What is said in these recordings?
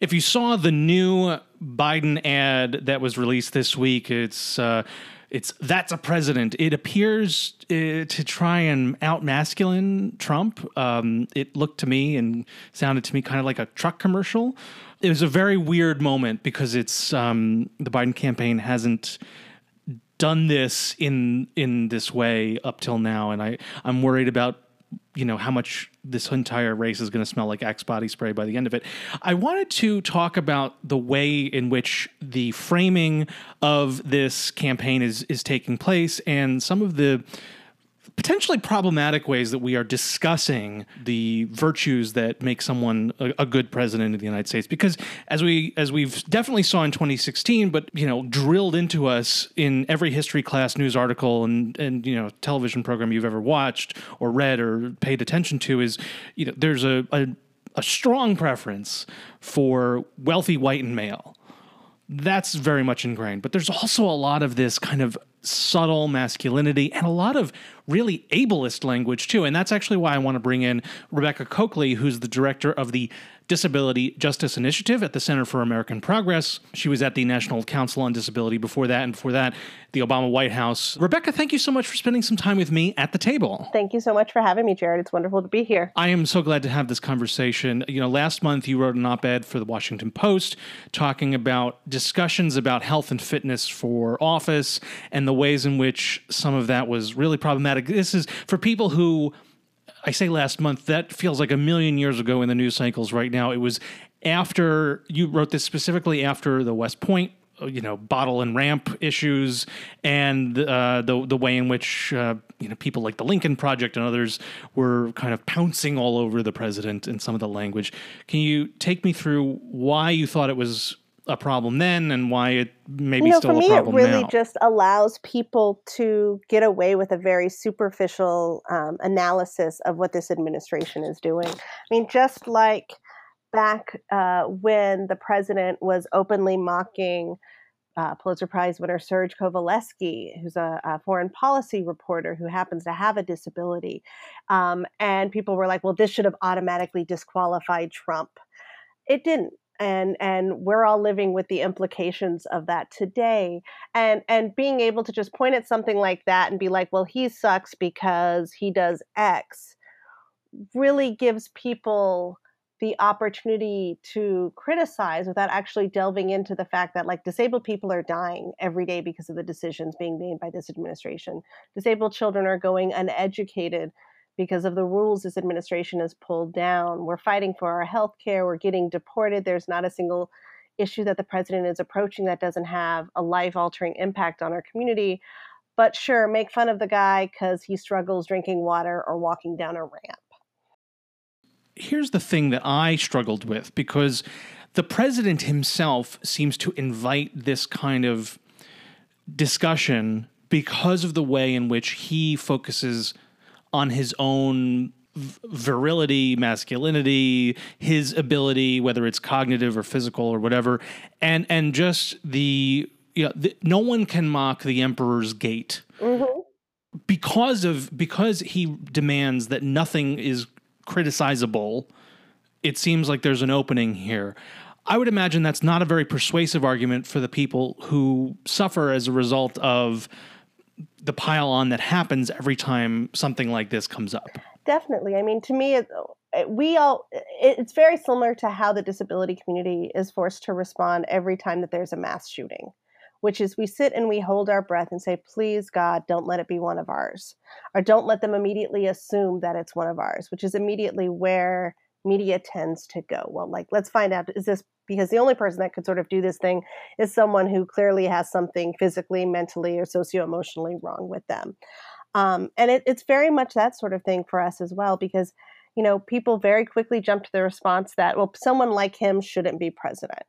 If you saw the new Biden ad that was released this week, it's uh, it's that's a president. It appears uh, to try and out masculine Trump. Um, it looked to me and sounded to me kind of like a truck commercial. It was a very weird moment because it's um, the Biden campaign hasn't done this in in this way up till now, and I I'm worried about you know how much this entire race is going to smell like Axe body spray by the end of it. I wanted to talk about the way in which the framing of this campaign is is taking place and some of the potentially problematic ways that we are discussing the virtues that make someone a, a, good president of the United States. Because as we as we've definitely saw in 2016, but you know drilled into us in every history class, news article, and and you know television program you've ever watched or read or paid attention to is you know there's a, a, a strong preference for wealthy white and male that's very much ingrained. But there's also a lot of this kind of subtle masculinity and a lot of really ableist language too. And that's actually why I want to bring in Rebecca Cokley, who's the director of the Disability Justice Initiative at the Center for American Progress. She was at the National Council on Disability before that, and before that, the Obama White House. Rebecca, thank you so much for spending some time with me at the table. Thank you so much for having me, Jared. It's wonderful to be here. I am so glad to have this conversation. You know, last month you wrote an op ed for the Washington Post talking about discussions about health and fitness for office and the ways in which some of that was really problematic. This is for people who I say last month, that feels like a million years ago in the news cycles right now. It was after you wrote this specifically after the West Point uh, you know bottle and ramp issues and uh, the the way in which uh, you know people like the Lincoln Project and others were kind of pouncing all over the president in some of the language. Can you take me through why you thought it was a problem then and why it maybe you know, still for me, it really now. just allows people to get away with a very superficial um, analysis of what this administration is doing. I mean, just like back uh, when the president was openly mocking uh, Pulitzer Prize winner Serge Kovaleski, who's a, a, foreign policy reporter who happens to have a disability. Um, and people were like, well, this should have automatically disqualified Trump. It didn't and and we're all living with the implications of that today. And and being able to just point at something like that and be like well he sucks because he does x really gives people the opportunity to criticize without actually delving into the fact that like disabled people are dying every day because of the decisions being made by this administration. Disabled children are going uneducated because of the rules this administration has pulled down. We're fighting for our health care. We're getting deported. There's not a single issue that the president is approaching that doesn't have a life altering impact on our community. But sure, make fun of the guy because he struggles drinking water or walking down a ramp. Here's the thing that I struggled with because the president himself seems to invite this kind of discussion because of the way in which he focuses on his own virility, masculinity, his ability, whether it's cognitive or physical or whatever, and and just the you know, the, no one can mock the emperor's gait mm-hmm. because of because he demands that nothing is criticizable. It seems like there's an opening here. I would imagine that's not a very persuasive argument for the people who suffer as a result of the pile on that happens every time something like this comes up. Definitely. I mean, to me, it, we all, it's very similar to how the disability community is forced to respond every time that there's a mass shooting, which is we sit and we hold our breath and say, please, God, don't let it be one of ours. Or don't let them immediately assume that it's one of ours, which is immediately where media tends to go. Well, like, let's find out is this because the only person that could sort of do this thing is someone who clearly has something physically, mentally, or socio emotionally wrong with them. Um, and it, it's very much that sort of thing for us as well, because you know people very quickly jump to the response that well, someone like him shouldn't be president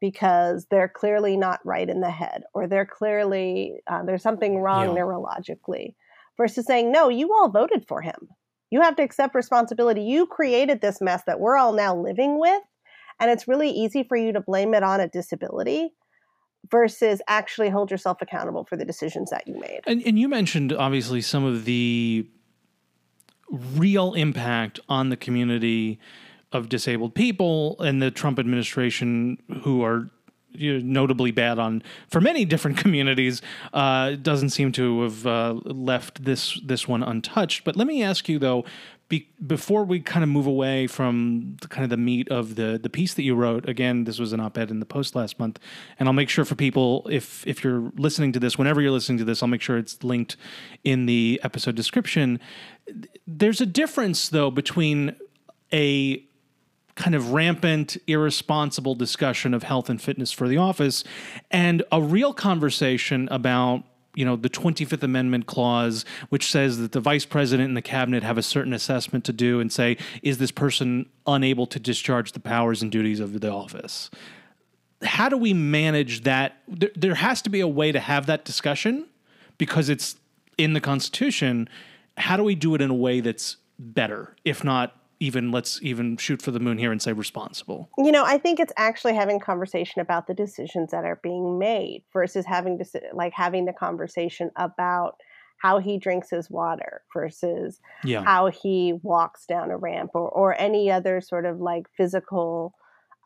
because they're clearly not right in the head, or they're clearly uh, there's something wrong yeah. neurologically. Versus saying no, you all voted for him. You have to accept responsibility. You created this mess that we're all now living with and it's really easy for you to blame it on a disability versus actually hold yourself accountable for the decisions that you made. And, and you mentioned obviously some of the real impact on the community of disabled people and the Trump administration, who are notably bad on for many different communities, uh, doesn't seem to have uh, left this this one untouched. But let me ask you though, be, before we kind of move away from the, kind of the meat of the the piece that you wrote. Again, this was an op-ed in the Post last month, and I'll make sure for people if if you're listening to this, whenever you're listening to this, I'll make sure it's linked in the episode description. There's a difference though between a kind of rampant, irresponsible discussion of health and fitness for the office and a real conversation about you know the 25th amendment clause which says that the vice president and the cabinet have a certain assessment to do and say is this person unable to discharge the powers and duties of the office? How do we manage that? There, there has to be a way to have that discussion because it's in the constitution. How do we do it in a way that's better if not even let's even shoot for the moon here and say responsible you know i think it's actually having conversation about the decisions that are being made versus having to like having the conversation about how he drinks his water versus yeah. how he walks down a ramp or, or any other sort of like physical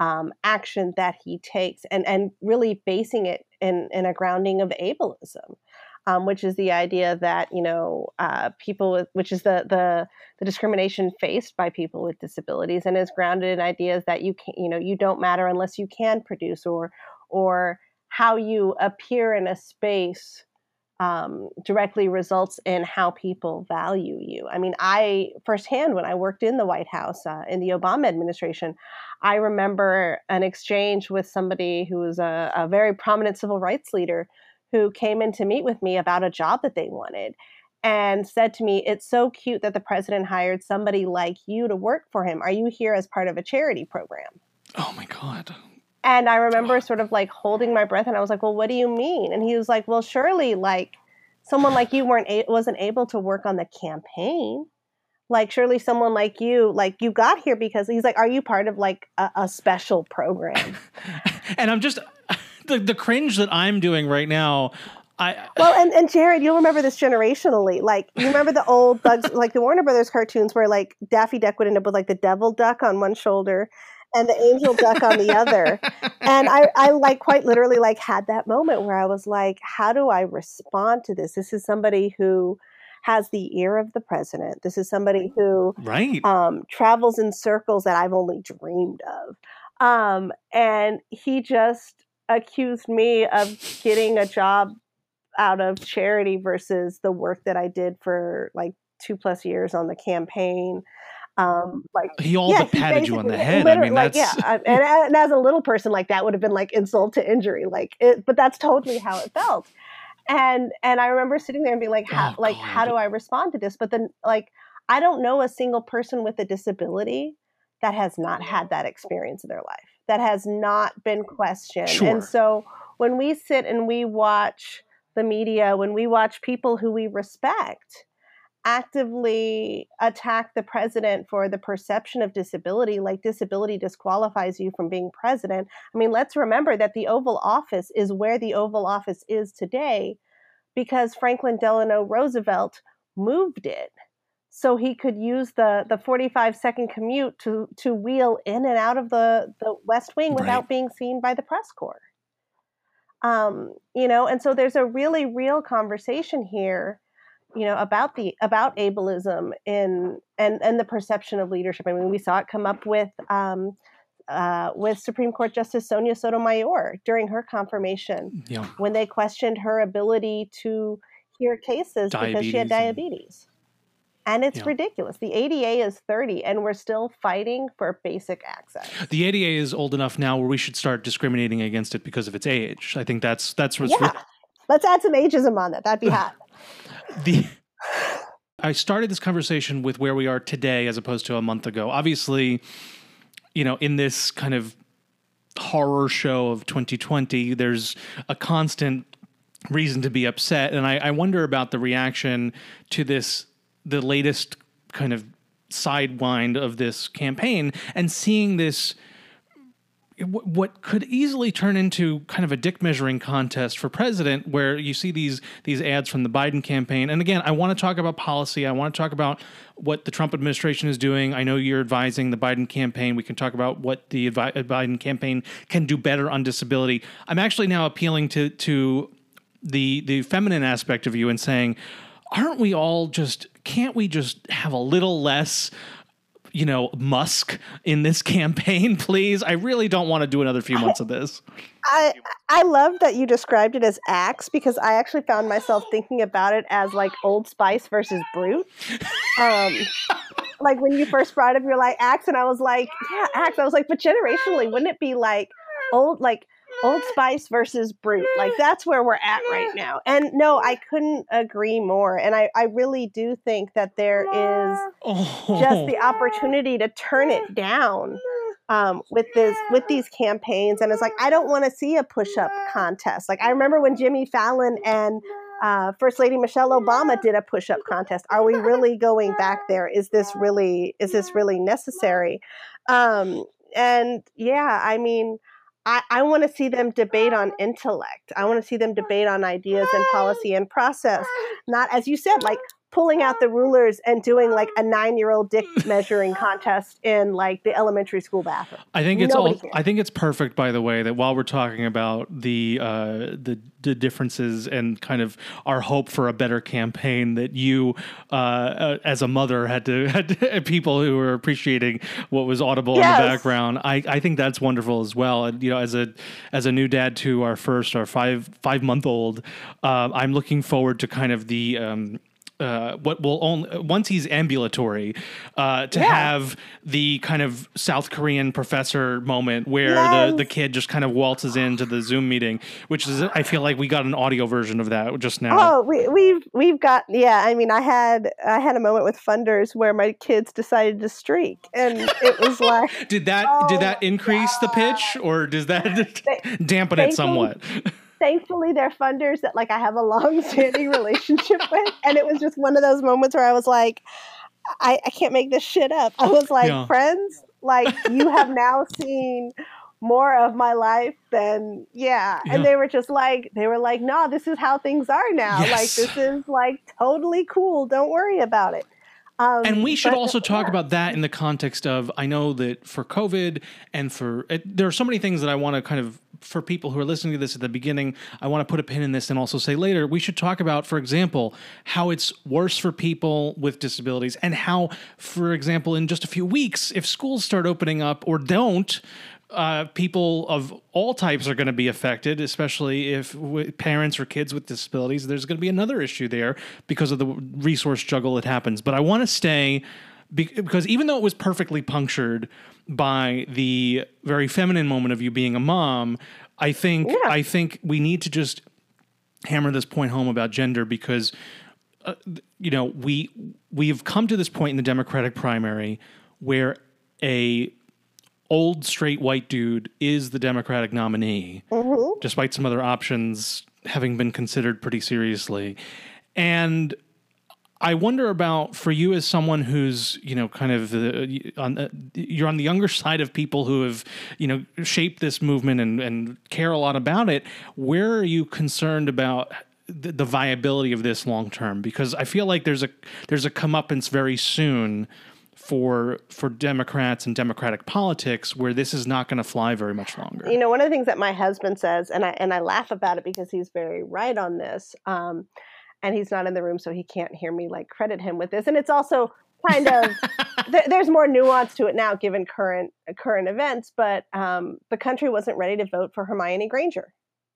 um, action that he takes and, and really basing it in, in a grounding of ableism um, which is the idea that you know uh, people with which is the, the the discrimination faced by people with disabilities and is grounded in ideas that you can you know you don't matter unless you can produce or or how you appear in a space um, directly results in how people value you. I mean, I firsthand when I worked in the White House uh, in the Obama administration, I remember an exchange with somebody who was a, a very prominent civil rights leader who came in to meet with me about a job that they wanted and said to me, It's so cute that the president hired somebody like you to work for him. Are you here as part of a charity program? Oh my God. And I remember sort of like holding my breath and I was like, Well, what do you mean? And he was like, Well, surely like someone like you weren't a- wasn't able to work on the campaign like surely someone like you like you got here because he's like are you part of like a, a special program and i'm just the, the cringe that I'm doing right now. I, well, and, and Jared, you'll remember this generationally. Like, you remember the old Bugs, like the Warner Brothers cartoons where like Daffy Duck would end up with like the devil duck on one shoulder and the angel duck on the other. And I, I like quite literally like had that moment where I was like, how do I respond to this? This is somebody who has the ear of the president. This is somebody who right. um, travels in circles that I've only dreamed of. Um, and he just accused me of getting a job out of charity versus the work that I did for like two plus years on the campaign. Um, like he all yeah, but patted you on the head. I mean, like, that's yeah. and, and as a little person, like that would have been like insult to injury. Like, it, but that's totally how it felt. And and I remember sitting there and being like, how, oh, like, God. how do I respond to this? But then, like, I don't know a single person with a disability that has not had that experience in their life that has not been questioned. Sure. And so when we sit and we watch the media, when we watch people who we respect actively attack the president for the perception of disability, like disability disqualifies you from being president. I mean, let's remember that the Oval Office is where the Oval Office is today because Franklin Delano Roosevelt moved it so he could use the the 45 second commute to to wheel in and out of the the west wing without right. being seen by the press corps um, you know and so there's a really real conversation here you know about the about ableism in and and the perception of leadership i mean we saw it come up with um, uh, with Supreme Court Justice Sonia Sotomayor during her confirmation yeah. when they questioned her ability to hear cases diabetes because she had diabetes. And it's yeah. ridiculous. The ADA is 30 and we're still fighting for basic access. The ADA is old enough now where we should start discriminating against it because of its age. I think that's that's what's Yeah. Re- Let's add some ageism on that. That'd be hot. the I started this conversation with where we are today as opposed to a month ago. Obviously, you know, in this kind of horror show of 2020, there's a constant reason to be upset. And I, I wonder about the reaction to this the latest kind of sidewind of this campaign and seeing this what could easily turn into kind of a dick measuring contest for president where you see these these ads from the Biden campaign. And again I want to talk about policy. I want to talk about what the Trump administration is doing. I know you're advising the Biden campaign. We can talk about what the uh, Biden campaign can do better on disability. I'm actually now appealing to to the the feminine aspect of you and saying aren't we all just can't we just have a little less you know, Musk in this campaign, please? I really don't want to do another few months of this. I I love that you described it as Axe because I actually found myself thinking about it as like Old Spice versus Brut. Um, like when you first brought up, you're like Axe, and I was like, yeah, Axe. I was like, but generationally, wouldn't it be like old, like Old Spice versus Brut. Like that's where we're at right now. And no, I couldn't agree more. And I, I really do think that there is oh. just the opportunity to turn it down um, with this with these campaigns. And it's like I don't want to see a push up contest. Like I remember when Jimmy Fallon and uh, First Lady Michelle Obama did a push up contest. Are we really going back there? Is this really is this really necessary? Um, and yeah, I mean. I, I want to see them debate on oh. intellect. I want to see them debate on ideas and policy and process, not as you said, like pulling out the rulers and doing like a nine-year-old dick measuring contest in like the elementary school bathroom. I think it's Nobody all. Cares. I think it's perfect, by the way, that while we're talking about the uh, the the differences and kind of our hope for a better campaign, that you, uh, uh, as a mother, had to had people who were appreciating what was audible yes. in the background. I I think that's wonderful as well. And you know, as a as a new dad to our first, our five five month old, uh, I'm looking forward to kind of the. Um, uh, what will only once he's ambulatory uh, to yeah. have the kind of South Korean professor moment where yes. the the kid just kind of waltzes into the Zoom meeting, which is I feel like we got an audio version of that just now. Oh, we, we've we've got yeah. I mean, I had I had a moment with funders where my kids decided to streak, and it was like did that oh, did that increase God. the pitch or does that they, dampen it somewhat? Thankfully they're funders that like I have a long standing relationship with. And it was just one of those moments where I was like, I, I can't make this shit up. I was like, yeah. friends, like you have now seen more of my life than yeah. yeah. And they were just like they were like, no, this is how things are now. Yes. Like this is like totally cool. Don't worry about it. Um, and we should but, also talk yeah. about that in the context of I know that for COVID and for it, there are so many things that I want to kind of for people who are listening to this at the beginning, I want to put a pin in this and also say later, we should talk about, for example, how it's worse for people with disabilities and how, for example, in just a few weeks, if schools start opening up or don't, uh, people of all types are going to be affected, especially if w- parents or kids with disabilities. There's going to be another issue there because of the resource juggle that happens. But I want to stay because even though it was perfectly punctured by the very feminine moment of you being a mom, I think yeah. I think we need to just hammer this point home about gender because uh, you know we we've come to this point in the Democratic primary where a old straight white dude is the Democratic nominee, mm-hmm. despite some other options having been considered pretty seriously, and I wonder about for you as someone who's you know kind of uh, on uh, you're on the younger side of people who have you know shaped this movement and and care a lot about it. Where are you concerned about the, the viability of this long term? Because I feel like there's a there's a comeuppance very soon for for Democrats and Democratic politics where this is not going to fly very much longer. You know, one of the things that my husband says, and I and I laugh about it because he's very right on this. Um, and he's not in the room, so he can't hear me like credit him with this. And it's also kind of th- there's more nuance to it now given current current events. But um, the country wasn't ready to vote for Hermione Granger.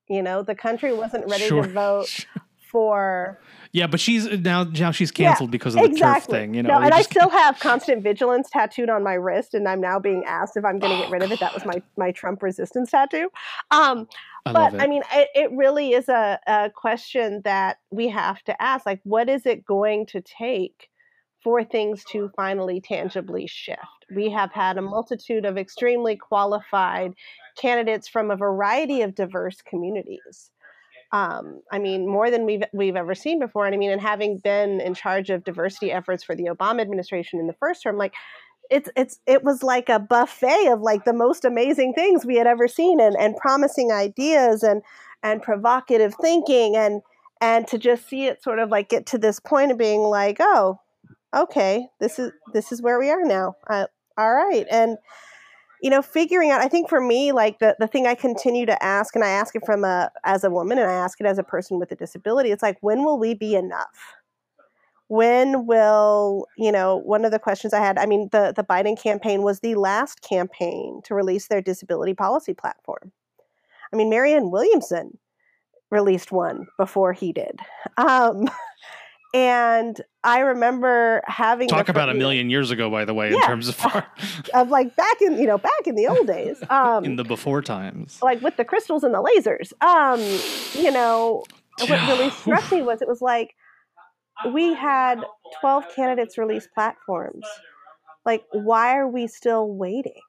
You know, the country wasn't ready sure. to vote for yeah, but she's now now she's canceled yeah, because of the exactly. TERF thing. You know, no, and I still have constant vigilance tattooed on my wrist, and I'm now being asked if I'm going to oh, get rid of it. That was my my Trump resistance tattoo. Um, I but I mean, it, it really is a, a question that we have to ask. Like, what is it going to take? for things to finally tangibly shift. We have had a multitude of extremely qualified candidates from a variety of diverse communities um, I mean, more than we've we've ever seen before. And I mean, and having been in charge of diversity efforts for the Obama administration in the first term, like it's it's it was like a buffet of like the most amazing things we had ever seen and and promising ideas and and provocative thinking and and to just see it sort of like get to this point of being like oh okay this is this is where we are now. Uh, all right. And you know figuring out i think for me like the, the thing i continue to ask and i ask it from a as a woman and i ask it as a person with a disability it's like when will we be enough when will you know one of the questions i had i mean the the biden campaign was the last campaign to release their disability policy platform. I mean marianne williamson released one before he did. Um, and i remember having talk about a million years ago by the way Yeah. in terms of our... of like back in you know back in the old days um, in the before times. like with the crystals and the lasers. Um, you know what really struck me was it was like we had 12 candidates release platforms. Like why are we still waiting?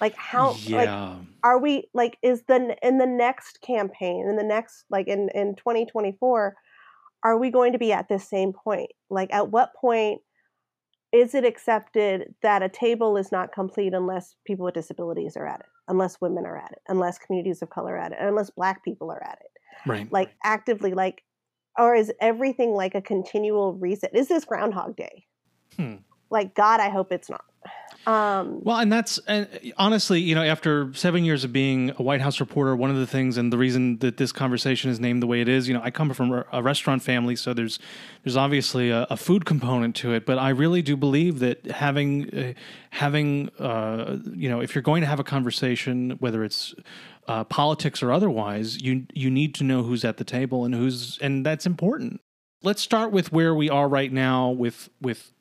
Like how like yeah. are we like is the in the next campaign in the next like in in 2024 are we going to be at this same point? Like at what point is it accepted that a table is not complete unless people with disabilities are at it unless women are at it unless communities of color are at it unless black people are at it? Right. Like actively like or is everything like a continual reset? Is this groundhog day? Hmm. like god i hope it's not. Um Well, and that's and honestly, you know, after seven years of being a White House reporter, one of the things and the reason that this conversation is named the way it is, you know, I come from a- a restaurant family, so there's there's obviously a, a food component to it, but I really do believe that having uh, having uh, you know, if you're going to have a conversation, whether it's uh, politics or otherwise, you you need to know who's at the table and who's and that's important. Let's start with where we are right now with with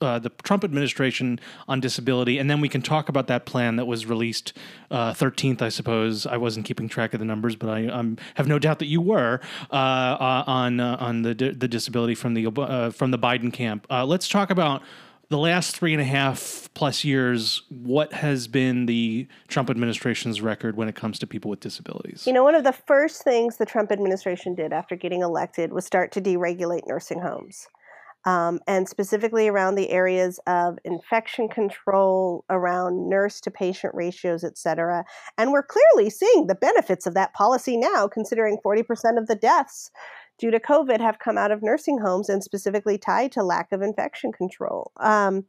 uh, the Trump administration on disability, and then we can talk about that plan that was released uh, 13th, I suppose. I wasn't keeping track of the numbers, but I um, have no doubt that you were uh, uh, on uh, on the the disability from the uh, from the Biden camp. Uh, let's talk about the last three and a half plus years. What has been the Trump administration's record when it comes to people with disabilities? You know, one of the first things the Trump administration did after getting elected was start to deregulate nursing homes. Um, and specifically around the areas of infection control, around nurse to patient ratios, et cetera. And we're clearly seeing the benefits of that policy now, considering 40% of the deaths due to COVID have come out of nursing homes and specifically tied to lack of infection control. Um,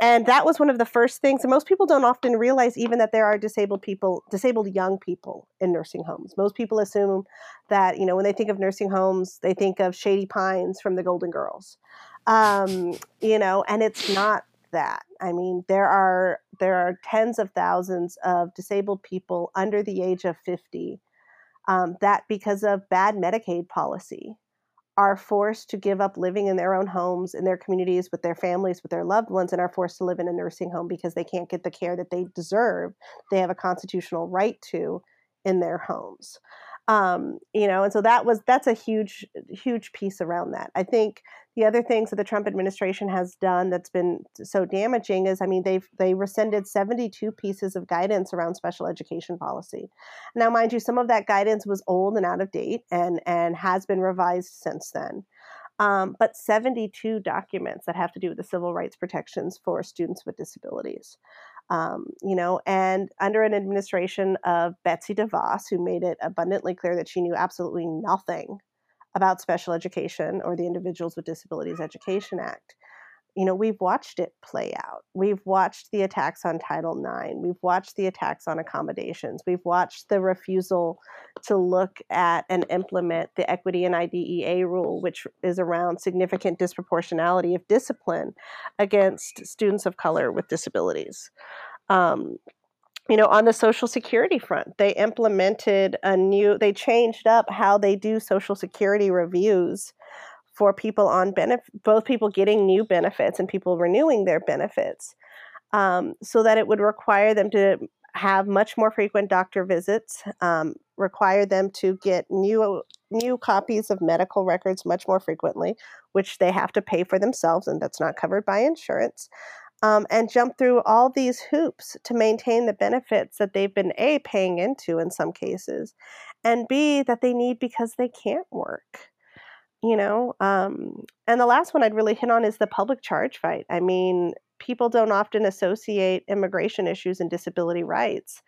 and that was one of the first things. And most people don't often realize even that there are disabled people, disabled young people in nursing homes. Most people assume that, you know, when they think of nursing homes, they think of Shady Pines from the Golden Girls. Um, you know, and it's not that. I mean, there are there are tens of thousands of disabled people under the age of 50 um, that because of bad Medicaid policy are forced to give up living in their own homes, in their communities, with their families, with their loved ones, and are forced to live in a nursing home because they can't get the care that they deserve, they have a constitutional right to in their homes. Um, you know, and so that was that's a huge, huge piece around that. I think the other things that the Trump administration has done that's been so damaging is, I mean, they've they rescinded 72 pieces of guidance around special education policy. Now, mind you, some of that guidance was old and out of date, and and has been revised since then. Um, but 72 documents that have to do with the civil rights protections for students with disabilities. Um, you know, and under an administration of Betsy DeVos, who made it abundantly clear that she knew absolutely nothing about special education or the Individuals with Disabilities Education Act. You know, we've watched it play out. We've watched the attacks on Title IX. We've watched the attacks on accommodations. We've watched the refusal to look at and implement the equity and IDEA rule, which is around significant disproportionality of discipline against students of color with disabilities. Um, you know, on the Social Security front, they implemented a new, they changed up how they do Social Security reviews for people on benefit, both people getting new benefits and people renewing their benefits, um, so that it would require them to have much more frequent doctor visits, um, require them to get new new copies of medical records much more frequently, which they have to pay for themselves, and that's not covered by insurance. Um, and jump through all these hoops to maintain the benefits that they've been a paying into in some cases, and b that they need because they can't work. You know, um, and the last one I'd really hit on is the public charge fight. I mean, people don't often associate immigration issues and disability rights.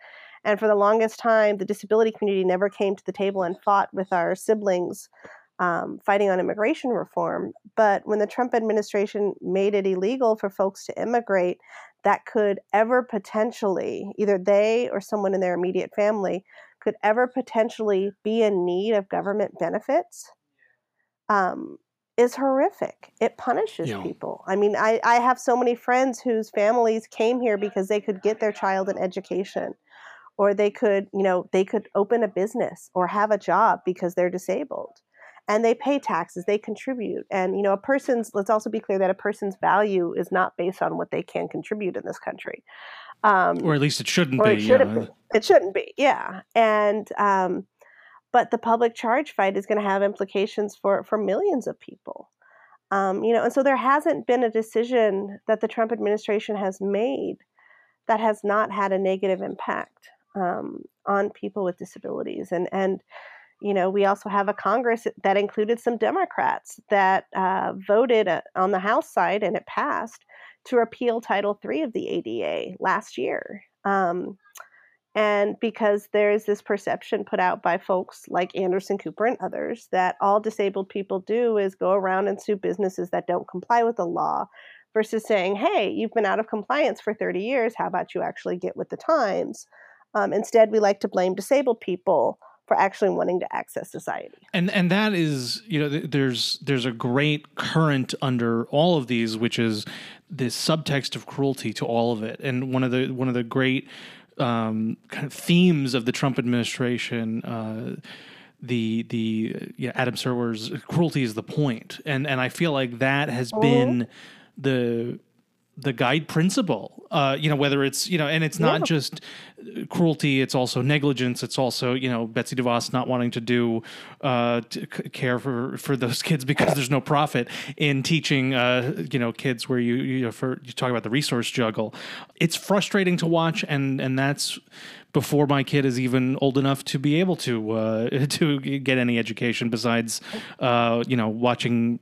And for the longest time, the disability community never came to the table and fought with our siblings um, fighting on immigration reform. But when the Trump administration made it illegal for folks to immigrate, that could ever potentially, either they or someone in their immediate family, could ever potentially be in need of government benefits. Um, is horrific. It punishes yeah. people. I mean, I, I have so many friends whose families came here because they could get their child an education or they could, you know, they could open a business or have a job because they're disabled and they pay taxes they contribute and you know a person's let's also be clear that a person's value is not based on what they can contribute in this country um, or at least it shouldn't be it shouldn't, yeah. be it shouldn't be yeah and um, but the public charge fight is going to have implications for for millions of people um, you know and so there hasn't been a decision that the trump administration has made that has not had a negative impact um, on people with disabilities and and you know, we also have a Congress that included some Democrats that uh, voted uh, on the House side, and it passed to repeal Title III of the ADA last year. Um, and because there is this perception put out by folks like Anderson Cooper and others that all disabled people do is go around and sue businesses that don't comply with the law versus saying, hey, you've been out of compliance for 30 years. How about you actually get with the times? Um, instead, we like to blame disabled people for actually wanting to access society. And and that is, you know, there's there's a great current under all of these, which is this subtext of cruelty to all of it. And one of the one of the great um, kind of themes of the Trump administration. Uh, the the yeah, Adam Serwer's cruelty is the point, and and I feel like that has mm-hmm. been the the guide principle uh, you know whether it's you know and it's not yeah. just cruelty it's also negligence it's also you know betsy devos not wanting to do uh, to care for for those kids because there's no profit in teaching uh, you know kids where you you know for you talk about the resource juggle it's frustrating to watch and and that's before my kid is even old enough to be able to uh, to get any education besides uh, you know watching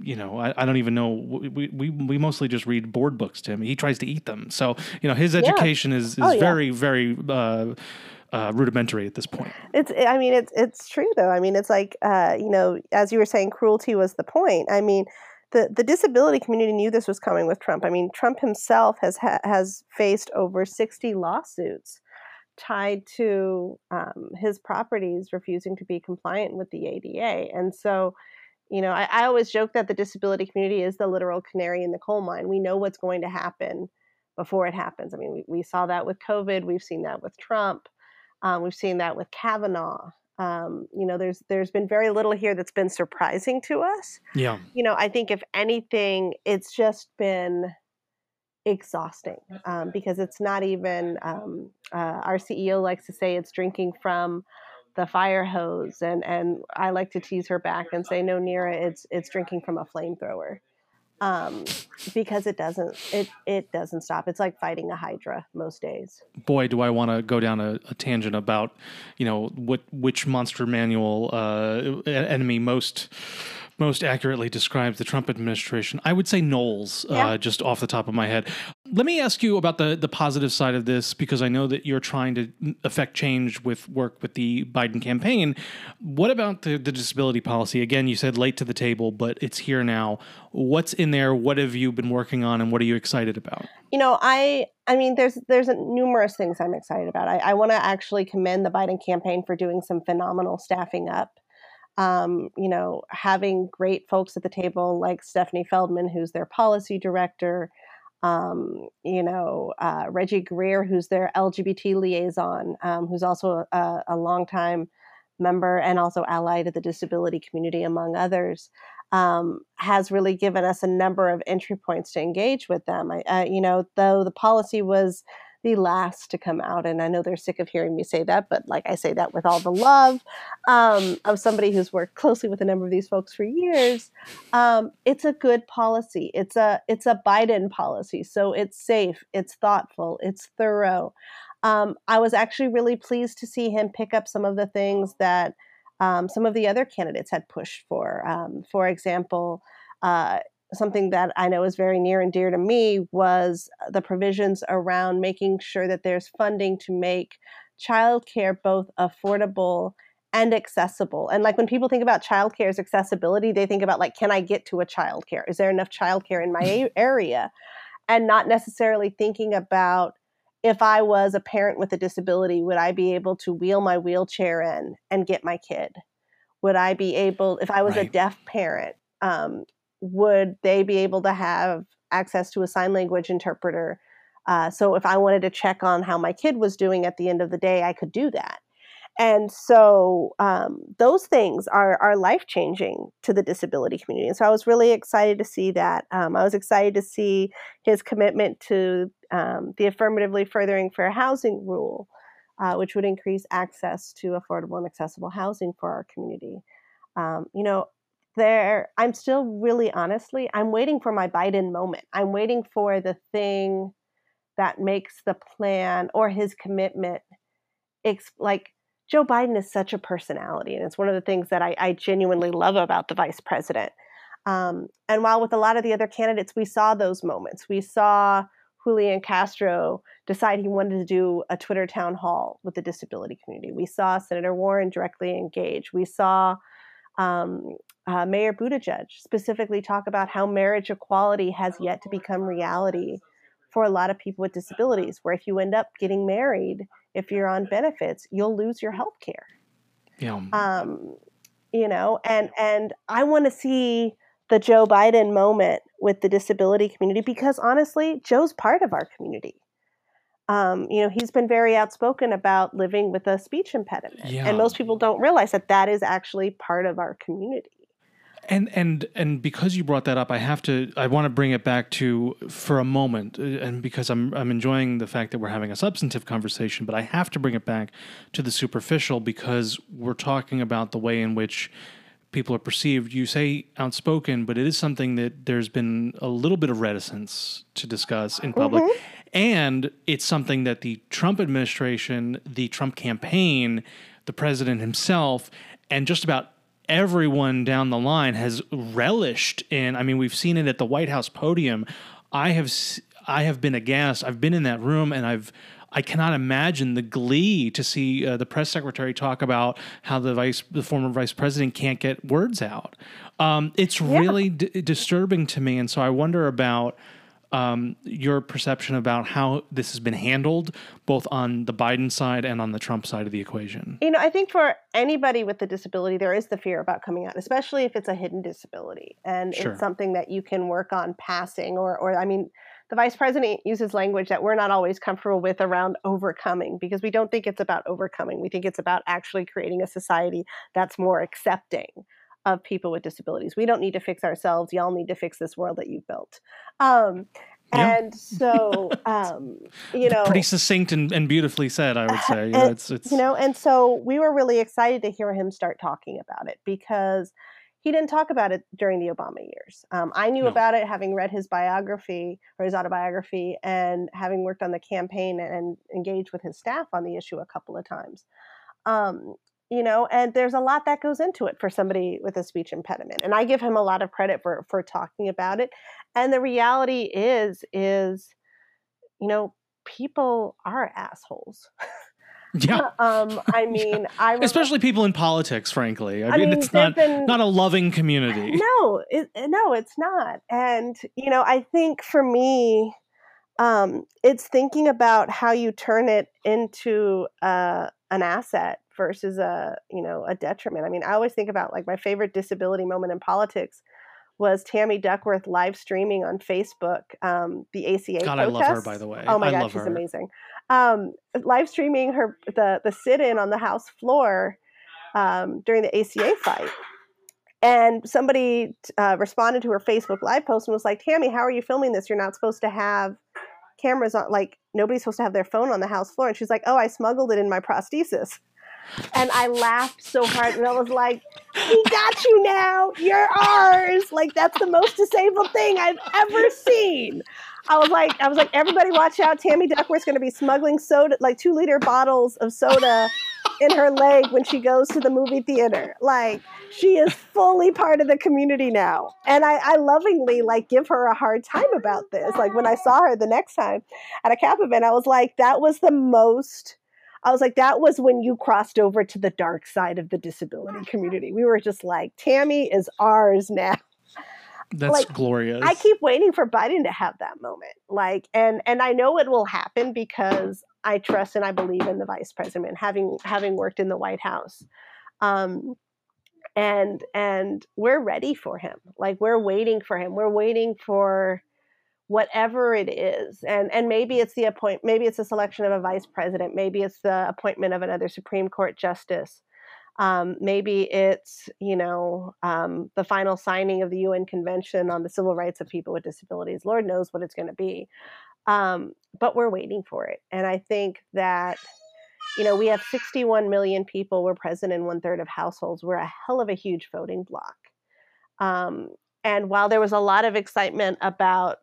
you know I, I, don't even know we, we we mostly just read board books to him he tries to eat them so you know his education yeah. is is oh, yeah. very very uh, uh, rudimentary at this point. It's, I mean, it's it's true though. I mean, it's like, uh, you know, as you were saying, cruelty was the point. I mean, the the disability community knew this was coming with Trump. I mean, Trump himself has ha- has faced over sixty lawsuits tied to um, his properties refusing to be compliant with the ADA. And so, you know, I, I, always joke that the disability community is the literal canary in the coal mine. We know what's going to happen before it happens. I mean, we, we saw that with COVID, we've seen that with Trump, um, we've seen that with Kavanaugh. Um, you know, there's there's been very little here that's been surprising to us. Yeah. You know, I think if anything, it's just been exhausting um, because it's not even um, uh, our ceo likes to say it's drinking from the fire hose and and i like to tease her back and say no neera it's it's drinking from a flamethrower um, because it doesn't it it doesn't stop. It's like fighting a hydra most days. Boy, do I want to go down a, a, tangent about you know what which monster manual uh, enemy most most accurately describes the Trump administration. I would say gnolls, uh, yeah. uh, just off the top of my head. Let me ask you about the the positive side of this because I know that you're trying to affect change with work with the Biden campaign. What about the, the disability policy? Again, you said late to the table, but it's here now. What's in there? What have you been working on, and what are you excited about? You know, I I mean, there's there's numerous things I'm excited about. I, I want to actually commend the Biden campaign for doing some phenomenal staffing up um, you know, having great folks at the table like Stephanie Feldman, who's their policy director, um, you know, uh, Reggie Greer, who's their LGBT liaison, um, who's also a, a longtime member and also ally to the disability community, among others, um, has really given us a number of entry points to engage with them. I, uh, you know, though the policy was the last to come out. And I know they're sick of hearing me say that, but like I say that with all the love um, of somebody who's worked closely with a number of these folks for years. Um, it's a good policy. It's a it's a Biden policy, so it's safe, it's thoughtful, it's thorough. Um, I was actually really pleased to see him pick up some of the things that um, some of the other candidates had pushed for. Um, for example. Uh, something that I know is very near and dear to me was the provisions around making sure that there's funding to make childcare both affordable and accessible. And like when people think about childcare as accessibility, they think about like, can I get to a childcare? Is there enough childcare in my area? And not necessarily thinking about if I was a parent with a disability, would I be able to wheel my wheelchair in and get my kid? Would I be able, if I was right. a deaf parent, um, would they be able to have access to a sign language interpreter? Uh, so if I wanted to check on how my kid was doing at the end of the day, I could do that. And so um, those things are, are life changing to the disability community. And so I was really excited to see that. Um, I was excited to see his commitment to um, the affirmatively furthering fair housing rule, uh, which would increase access to affordable and accessible housing for our community. Um, you know, there, I'm still really honestly, I'm waiting for my Biden moment. I'm waiting for the thing that makes the plan or his commitment like Joe Biden is such a personality, and it's one of the things that I, I genuinely love about the vice president. Um, and while with a lot of the other candidates, we saw those moments. We saw Julian Castro decide he wanted to do a Twitter town hall with the disability community. We saw Senator Warren directly engage. We saw um, uh, Mayor Buttigieg specifically talk about how marriage equality has yet to become reality for a lot of people with disabilities, where if you end up getting married, if you're on benefits, you'll lose your health care. Yeah. Um, you know, and and I want to see the Joe Biden moment with the disability community because honestly, Joe's part of our community. Um, you know, he's been very outspoken about living with a speech impediment, yeah. and most people don't realize that that is actually part of our community. And and and because you brought that up, I have to. I want to bring it back to for a moment, uh, and because I'm I'm enjoying the fact that we're having a substantive conversation, but I have to bring it back to the superficial because we're talking about the way in which people are perceived. You say outspoken, but it is something that there's been a little bit of reticence to discuss in public. Mm-hmm. And it's something that the Trump administration, the Trump campaign, the president himself, and just about everyone down the line has relished in. I mean, we've seen it at the White House podium. I have I have been aghast. I've been in that room and I've I cannot imagine the glee to see uh, the press secretary talk about how the vice, the former vice president, can't get words out. Um, it's yeah. really d- disturbing to me, and so I wonder about um, your perception about how this has been handled, both on the Biden side and on the Trump side of the equation? You know, I think for anybody with a disability, there is the fear about coming out, especially if it's a hidden disability and sure. it's something that you can work on passing. Or, or I mean, the vice president uses language that we're not always comfortable with around overcoming because we don't think it's about overcoming. We think it's about actually creating a society that's more accepting of people with disabilities. We don't need to fix ourselves. Y'all need to fix this world that you've built. Um, yeah. And so, um, you know, pretty succinct and, and beautifully said, I would say. And, it's, it's, you know, and so we were really excited to hear him start talking about it because he didn't talk about it during the Obama years. Um, I knew no. about it having read his biography or his autobiography and having worked on the campaign and engaged with his staff on the issue a couple of times. Um, you know and there's a lot that goes into it for somebody with a speech impediment and i give him a lot of credit for for talking about it and the reality is is you know people are assholes. Yeah. Um i mean i especially people in politics frankly. I, I mean, mean, it's not been, not a loving community. No it, no it's not and you know i think for me um it's thinking about how you turn it into uh an asset versus a you know a detriment. I mean, I always think about like my favorite disability moment in politics was Tammy Duckworth live streaming on Facebook um, the ACA. God, protest. I love her by the way. Oh my I god, she's her. amazing. Um, live streaming her the the sit in on the House floor um, during the ACA fight. And somebody uh, responded to her Facebook live post and was like, "Tammy, how are you filming this? You're not supposed to have cameras on. Like nobody's supposed to have their phone on the house floor." And she's like, "Oh, I smuggled it in my prosthesis." And I laughed so hard, and I was like, "We got you now. You're ours." Like that's the most disabled thing I've ever seen. I was like, I was like, everybody watch out! Tammy Duckworth's going to be smuggling soda, like two liter bottles of soda, in her leg when she goes to the movie theater. Like she is fully part of the community now. And I, I lovingly like give her a hard time about this. Like when I saw her the next time at a CAP event, I was like, that was the most I was like, that was when you crossed over to the dark side of the disability community. We were just like, Tammy is ours now. That's like, glorious. I keep waiting for Biden to have that moment. Like, and and I know it will happen because I trust and I believe in the vice president, having having worked in the White House. Um, and and we're ready for him. Like we're waiting for him. We're waiting for whatever it is and and maybe it's the appoint maybe it's the selection of a vice president maybe it's the appointment of another supreme court justice um, maybe it's you know um, the final signing of the un convention on the civil rights of people with disabilities. Lord knows what it's going to be. Um, but we're waiting for it and i think that you know we have 61 million people we're present in one third of households we're a hell of a huge voting block. Um, and while there was a lot of excitement about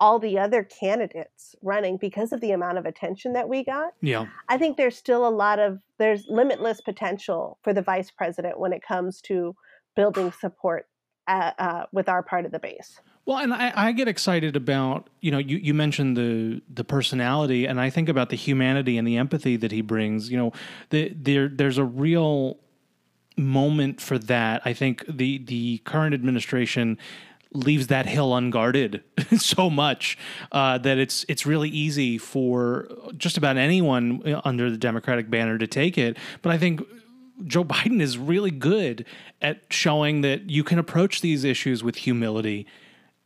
all the other candidates running because of the amount of attention that we got. Yeah. I think there's still a lot of there's limitless potential for the vice president when it comes to building support uh, uh, with our part of the base. Well, and I, I, get excited about you know you, you mentioned the the personality, and I think about the humanity and the empathy that he brings. You know, the, there there's a real moment for that. I think the the current administration leaves that hill unguarded so much uh, that it's it's really easy for just about anyone uh, under the Democratic banner to take it. But I think Joe Biden is really good at showing that you can approach these issues with humility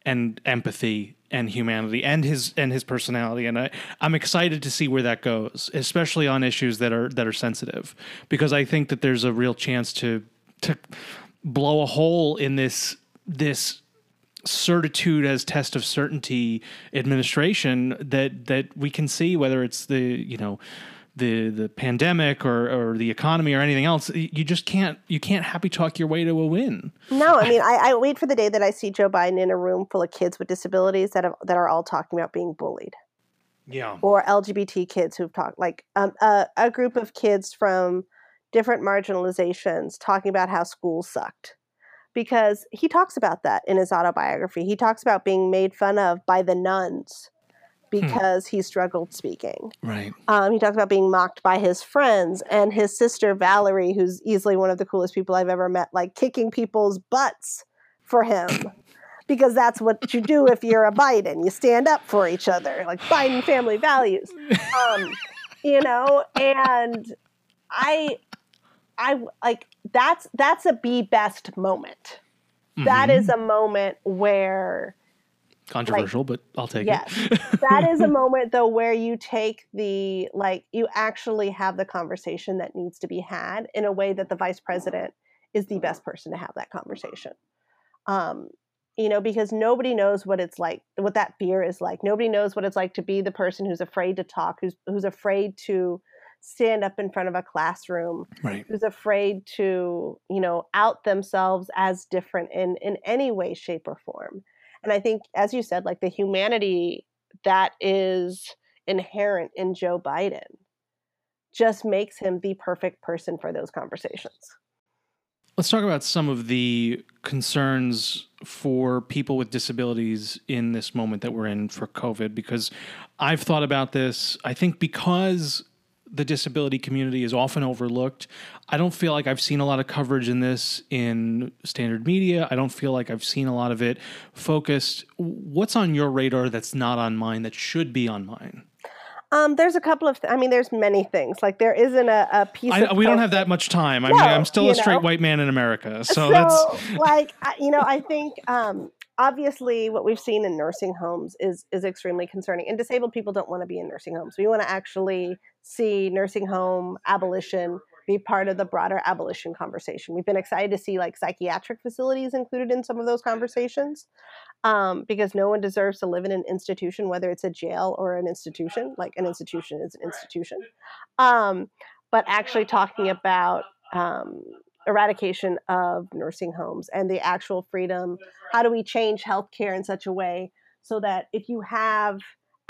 and empathy and humanity and his and his personality and I, I'm excited to see where that goes especially on issues that are that are sensitive because I think that there's a real chance to to blow a hole in this this certitude as test of certainty administration that that we can see whether it's the you know the the pandemic or or the economy or anything else. You just can't you can't happy talk your way to a win. No i mean I, I wait for the day that i see joe biden in a room full of kids with disabilities that have, that are all talking about being bullied. Yeah. Or lgbt kids who've talked like um, a, a group of kids from different marginalizations talking about how school sucked because he talks about that in his autobiography. He talks about being made fun of by the nuns hmm. because hmm. he struggled speaking. Right. Um, he talks about being mocked by his friends and his sister Valerie, who's easily one of the coolest people I've ever met, like kicking people's butts for him. because that's what you do if you're a Biden. You stand up for each other, like Biden family values. Um, you know, and I I like that's that's a be best moment. Mm-hmm. That is a moment where controversial, like, but I'll take yes, it. that is a moment though where you take the like you actually have the conversation that needs to be had in a way that the vice president is the best person to have that conversation. Um, you know, because nobody knows what it's like, what that fear is like. Nobody knows what it's like to be the person who's afraid to talk, who's who's afraid to stand up in front of a classroom right. who's afraid to you know out themselves as different in in any way shape or form. And i think as you said like the humanity that is inherent in joe biden just makes him the perfect person for those conversations. Let's talk about some of the concerns for people with disabilities in this moment that we're in for covid because i've thought about this. I think because the disability community is often overlooked. I don't feel like I've seen a lot of coverage in this in standard media. I don't feel like I've seen a lot of it focused. What's on your radar that's not on mine that should be on mine? Um, there's a couple of, th- I mean, there's many things. Like there isn't a, a piece. I, we don't have that much time. I no, mean, I'm still a straight know. white man in America, so, so that's like, you know, I think um, obviously what we've seen in nursing homes is is extremely concerning and disabled people don't want to be in nursing homes we want to actually see nursing home abolition be part of the broader abolition conversation we've been excited to see like psychiatric facilities included in some of those conversations um, because no one deserves to live in an institution whether it's a jail or an institution like an institution is an institution um, but actually talking about um, eradication of nursing homes and the actual freedom. How do we change healthcare in such a way so that if you have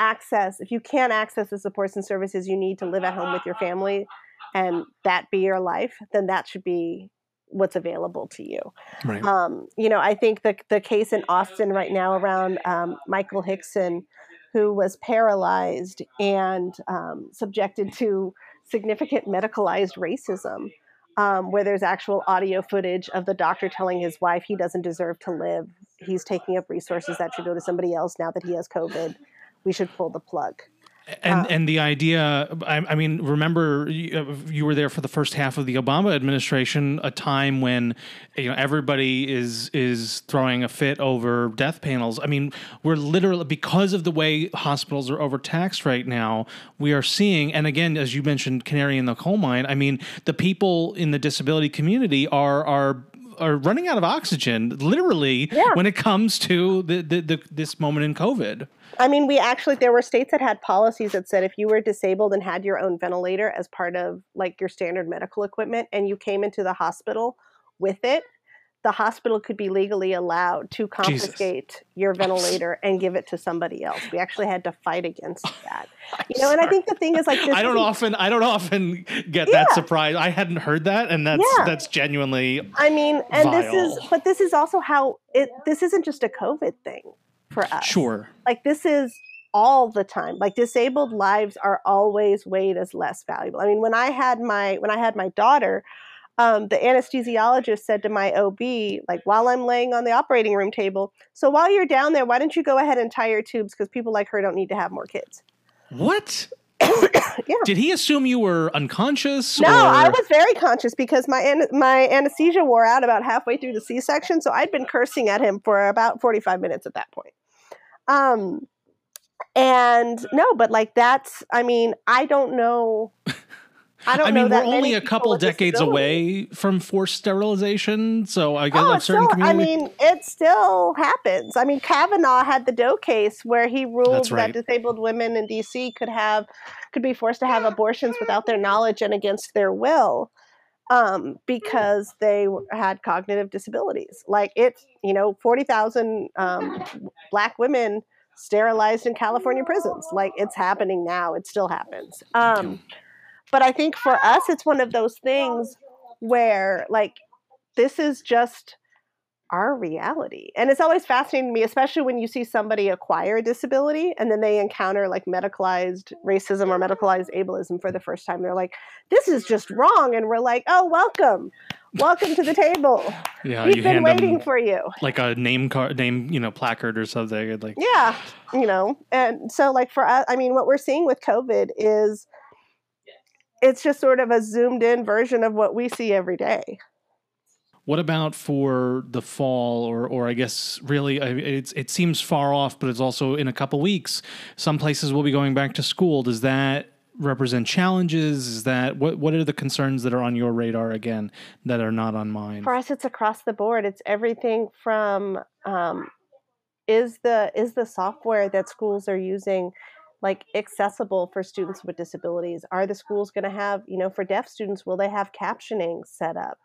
access, if you can't access the supports and services you need to live at home with your family, and that be your life, then that should be what's available to you. Right. Um, you know, I think the the case in Austin right now around um, Michael Hickson, who was paralyzed and um, subjected to significant medicalized racism, um, where there's actual audio footage of the doctor telling his wife he doesn't deserve to live. He's taking up resources that should go to somebody else now that he has COVID. We should pull the plug. And um, and the idea I, I, mean remember you, you, were there for the first half of the obama administration a time when you know everybody is is throwing a fit over death panels. I mean we're literally because of the way hospitals are overtaxed right now we are seeing and again as you mentioned canary in the coal mine i mean the people in the disability community are are are running out of oxygen literally yeah. when it comes to the, the, the this moment in covid I mean, we actually there were states that had policies that said if you were disabled and had your own ventilator as part of like your standard medical equipment and you came into the hospital with it, the hospital could be legally allowed to confiscate Jesus. your ventilator and give it to somebody else. We actually had to fight against that. You know, and I think the thing is like I don't often I don't often get yeah. that surprise. I hadn't heard that and that's yeah. that's genuinely I mean, and vile. this is but this is also how it this isn't just a COVID thing for us. Sure. Like this is all the time. Like disabled lives are always weighed as less valuable. I mean, when I had my when I had my daughter, um, the anesthesiologist said to my OB, like while I'm laying on the operating room table, so while you're down there, why don't you go ahead and tie your tubes because people like her don't need to have more kids. What? yeah. Did he assume you were unconscious? No, or? I was very conscious because my my anesthesia wore out about halfway through the C-section, so I'd been cursing at him for about 45 minutes at that point. Um, and no, but like that's, I mean, I don't know. I don't I mean, we're only a couple decades away from forced sterilization, so I guess oh, certain still, I mean, it still happens. I mean, Kavanaugh had the Doe case where he ruled right. that disabled women in D.C. could have could be forced to have abortions without their knowledge and against their will um, because they had cognitive disabilities. Like it's, you know, 40,000 um, black women sterilized in California prisons. Like it's happening now. It still happens. Um, but I think for us, it's one of those things where like this is just our reality. And it's always fascinating to me, especially when you see somebody acquire a disability and then they encounter like medicalized racism or medicalized ableism for the first time. They're like, this is just wrong. And we're like, oh, welcome. Welcome to the table. Yeah, we've been waiting for you. Like a name card, name, you know, placard or something. Like, yeah, you know, and so like for us, I mean, what we're seeing with COVID is it's just sort of a zoomed in version of what we see every day. What about for the fall, or or I guess really, it's it seems far off, but it's also in a couple weeks. Some places will be going back to school. Does that represent challenges? Is that what what are the concerns that are on your radar again that are not on mine? For us, it's across the board. It's everything from um, is the is the software that schools are using like accessible for students with disabilities? Are the schools going to have you know for deaf students? Will they have captioning set up?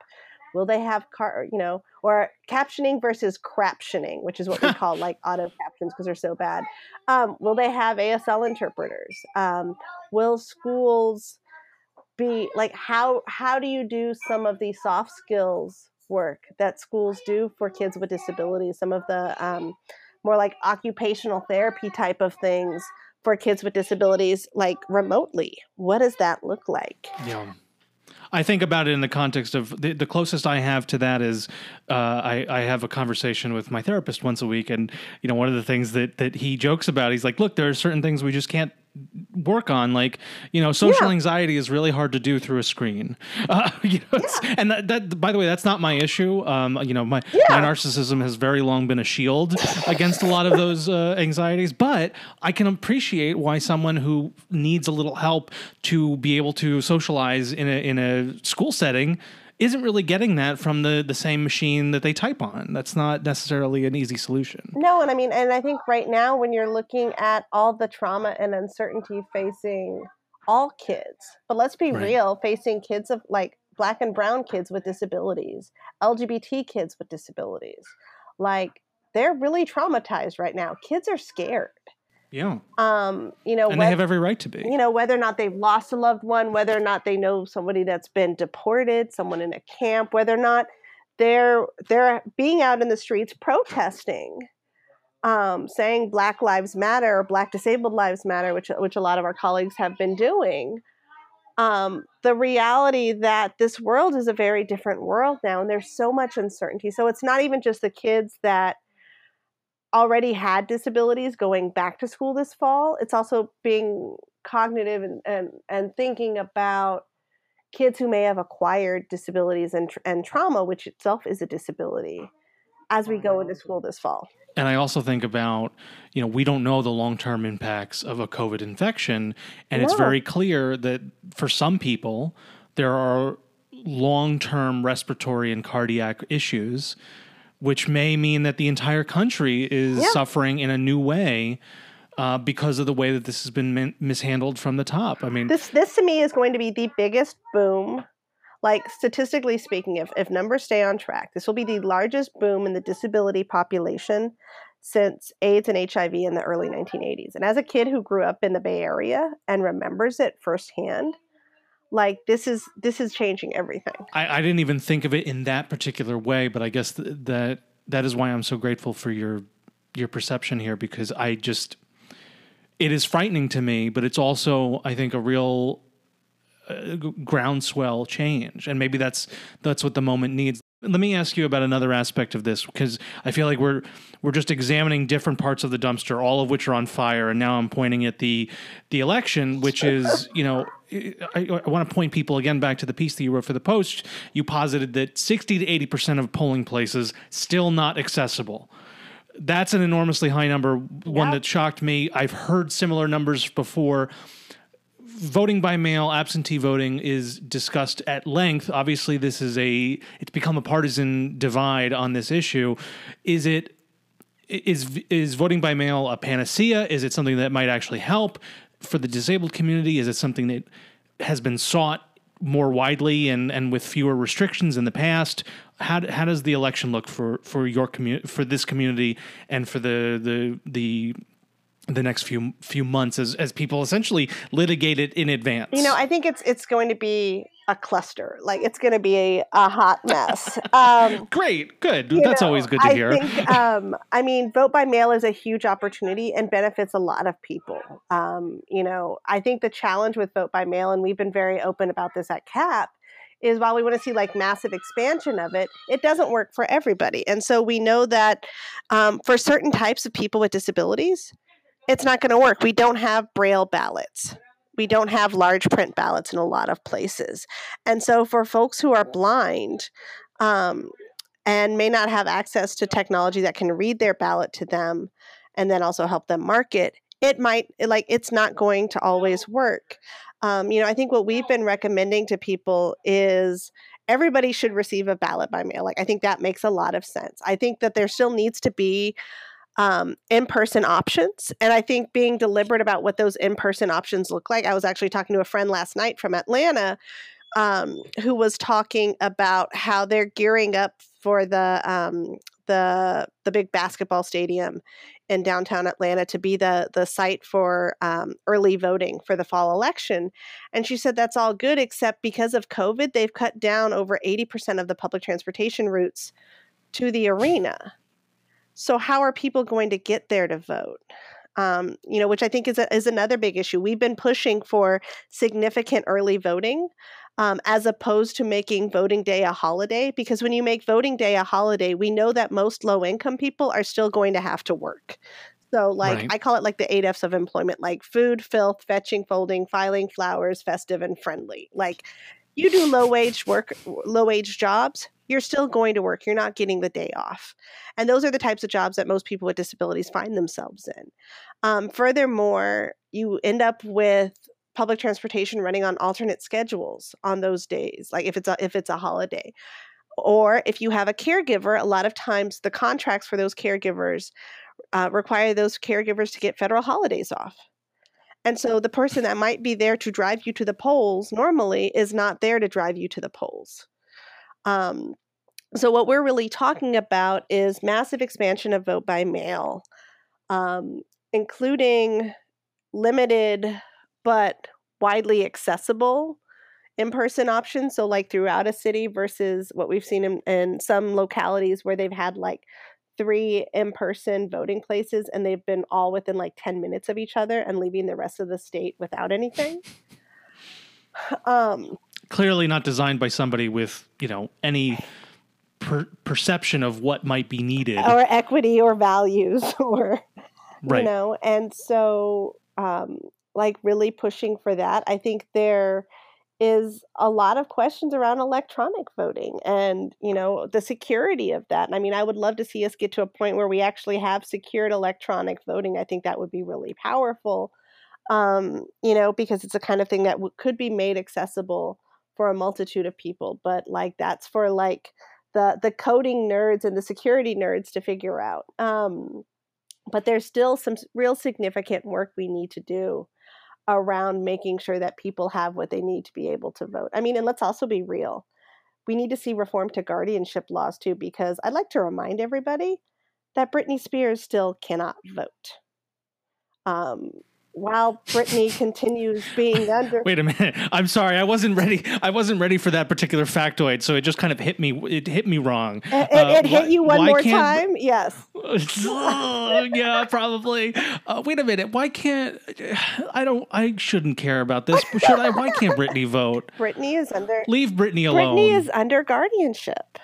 Will they have car, you know, or captioning versus craptioning, which is what we call like auto captions because they're so bad. Um, will they have ASL interpreters? Um, will schools be like how how do you do some of the soft skills work that schools do for kids with disabilities? Some of the um, more like occupational therapy type of things for kids with disabilities, like remotely. What does that look like? Yeah. I think about it in the context of the, the closest I have to that is uh, I, I have a conversation with my therapist once a week, and you know one of the things that that he jokes about, he's like, "Look, there are certain things we just can't work on like you know social yeah. anxiety is really hard to do through a screen uh, you know, yeah. and that, that, by the way that's not my issue um, you know my, yeah. my narcissism has very long been a shield against a lot of those uh, anxieties but i can appreciate why someone who needs a little help to be able to socialize in a in a school setting isn't really getting that from the the same machine that they type on. That's not necessarily an easy solution. No, and I mean, and I think right now when you're looking at all the trauma and uncertainty facing all kids, but let's be right. real, facing kids of like black and brown kids with disabilities, LGBT kids with disabilities, like they're really traumatized right now. Kids are scared. Yeah. Um, you know, And what- they have every right to be. you know whether or not they've lost a loved one whether or not they know somebody that's been deported someone in a camp whether or not they're they're being out in the streets protesting um, saying black lives matter or black disabled lives matter which which a lot of our colleagues have been doing um, the reality that this world is a very different world now and there's so much uncertainty so it's not even just the kids that already had disabilities going back to school this fall it's also being cognitive and and, and thinking about kids who may have acquired disabilities and, and trauma which itself is a disability as we go into school this fall And I also think about, you know, we don't know the long term impacts of a COVID infection. And it's very clear that for some people, there are long term respiratory and cardiac issues, which may mean that the entire country is Yeah. suffering in a new way. Uh, because of the way that this has been min- mishandled from the top. I mean, this this to me is going to be the biggest boom like statistically speaking if, if numbers stay on track this will be the largest boom in the disability population since aids and hiv in the early 1980s and as a kid who grew up in the bay area and remembers it firsthand like this is this is changing everything I, I didn't even think of it in that particular way, but I guess th- that that is why I'm so grateful for your your perception here because I just it is frightening to me, but it's also I think a real uh, groundswell change, and maybe that's that's what the moment needs. Let me ask you about another aspect of this because I feel like we're we're just examining different parts of the dumpster, all of which are on fire, and now I'm pointing at the the election, which is you know I, I want to point people again back to the piece that you wrote for the Post. You posited that 60 to 80 percent of polling places still not accessible. That's an enormously high number, one Yeah. that shocked me. I've heard similar numbers before voting by mail, absentee voting is discussed at length. Obviously, this is a it's become a partisan divide on this issue. Is it is is voting by mail a panacea? Is it something that might actually help for the disabled community? Is it something that has been sought more widely and, and with fewer restrictions in the past? How, how does the election look for for your community for this community and for the the the the next few few months as as people essentially litigate it in advance. You know, I think it's it's going to be a cluster. Like it's going to be a, a hot mess. Um, Great, good. That's know, always good to hear. I hear. Think, um, I mean, vote by mail is a huge opportunity and benefits a lot of people. Um, you know, I think the challenge with vote by mail, and we've been very open about this at CAP, is while we want to see like massive expansion of it, it doesn't work for everybody. And so we know that um, for certain types of people with disabilities, it's not going to work. We don't have braille ballots. We don't have large print ballots in a lot of places. And so for folks who are blind, um, and may not have access to technology that can read their ballot to them and then also help them mark it it might like it's not going to always work um, you know i think what we've been recommending to people is everybody should receive a ballot by mail like i think that makes a lot of sense i think that there still needs to be um, in-person options and i think being deliberate about what those in-person options look like i was actually talking to a friend last night from atlanta um, who was talking about how they're gearing up for the um, the the big basketball stadium in downtown Atlanta to be the the site for um, early voting for the fall election. And she said that's all good, except because of COVID, they've cut down over eighty percent of the public transportation routes to the arena. So how are people going to get there to vote? Um, you know, which I think is a, is another big issue. We've been pushing for significant early voting um, as opposed to making voting day a holiday. Because when you make voting day a holiday, we know that most low income people are still going to have to work. So, like, Right. I call it like the eight F's of employment like food, filth, fetching, folding, filing, flowers, festive, and friendly. Like, you do low wage work, low wage jobs, you're still going to work. You're not getting the day off. And those are the types of jobs that most people with disabilities find themselves in. Um, furthermore, you end up with public transportation running on alternate schedules on those days like if it's a if it's a holiday or if you have a caregiver a lot of times the contracts for those caregivers uh, require those caregivers to get federal holidays off and so the person that might be there to drive you to the polls normally is not there to drive you to the polls um, so what we're really talking about is massive expansion of vote by mail um, including limited but widely accessible in-person options so like throughout a city versus what we've seen in, in some localities where they've had like three in-person voting places and they've been all within like 10 minutes of each other and leaving the rest of the state without anything. Um clearly not designed by somebody with you know any per- perception of what might be needed. Or equity or values or right. you know and so um like really pushing for that i think there is a lot of questions around electronic voting and you know the security of that. And i mean i would love to see us get to a point where we actually have secured electronic voting. I think that would be really powerful um, you know because it's a kind of thing that w- could be made accessible for a multitude of people but like that's for like the the coding nerds and the security nerds to figure out um, but there's still some real significant work we need to do around making sure that people have what they need to be able to vote. I mean, and let's also be real. We need to see reform to guardianship laws too, because I'd like to remind everybody that Britney Spears still cannot vote. Um, while Britney continues being under. Wait a minute. I'm sorry. I wasn't ready. I wasn't ready for that particular factoid, so it just kind of hit me. It hit me wrong. It, uh, it hit why, you one more time. Yes. yeah, probably. Uh, wait a minute. Why can't I? Don't. I shouldn't care about this. Should I? Why can't Britney vote? Britney is under. Leave Britney alone. Britney is under guardianship.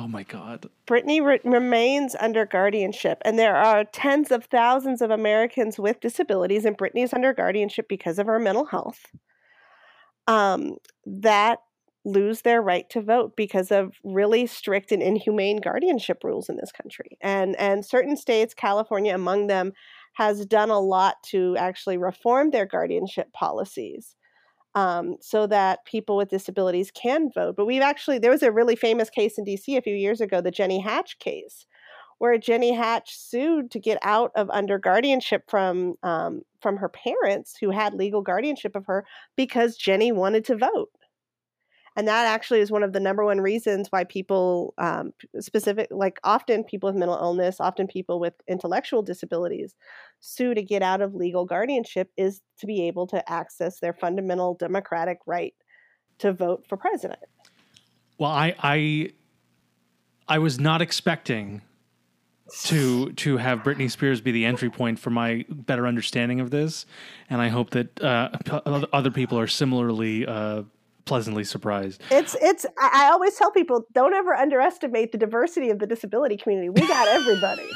Oh my God. Britney re- remains under guardianship, and there are tens of thousands of Americans with disabilities, and Britney is under guardianship because of her mental health, um, that lose their right to vote because of really strict and inhumane guardianship rules in this country. And, and certain states, California among them, has done a lot to actually reform their guardianship policies um, so that people with disabilities can vote. But we've actually, there was a really famous case in DC a few years ago, the Jenny Hatch case, where Jenny Hatch sued to get out of under guardianship from um, from her parents who had legal guardianship of her because Jenny wanted to vote and that actually is one of the number one reasons why people um, specific like often people with mental illness often people with intellectual disabilities sue to get out of legal guardianship is to be able to access their fundamental democratic right to vote for president. Well i i i was not expecting to to have Britney Spears be the entry point for my better understanding of this, and I hope that uh, other people are similarly uh, pleasantly surprised. It's it's I always tell people don't ever underestimate the diversity of the disability community. We got everybody.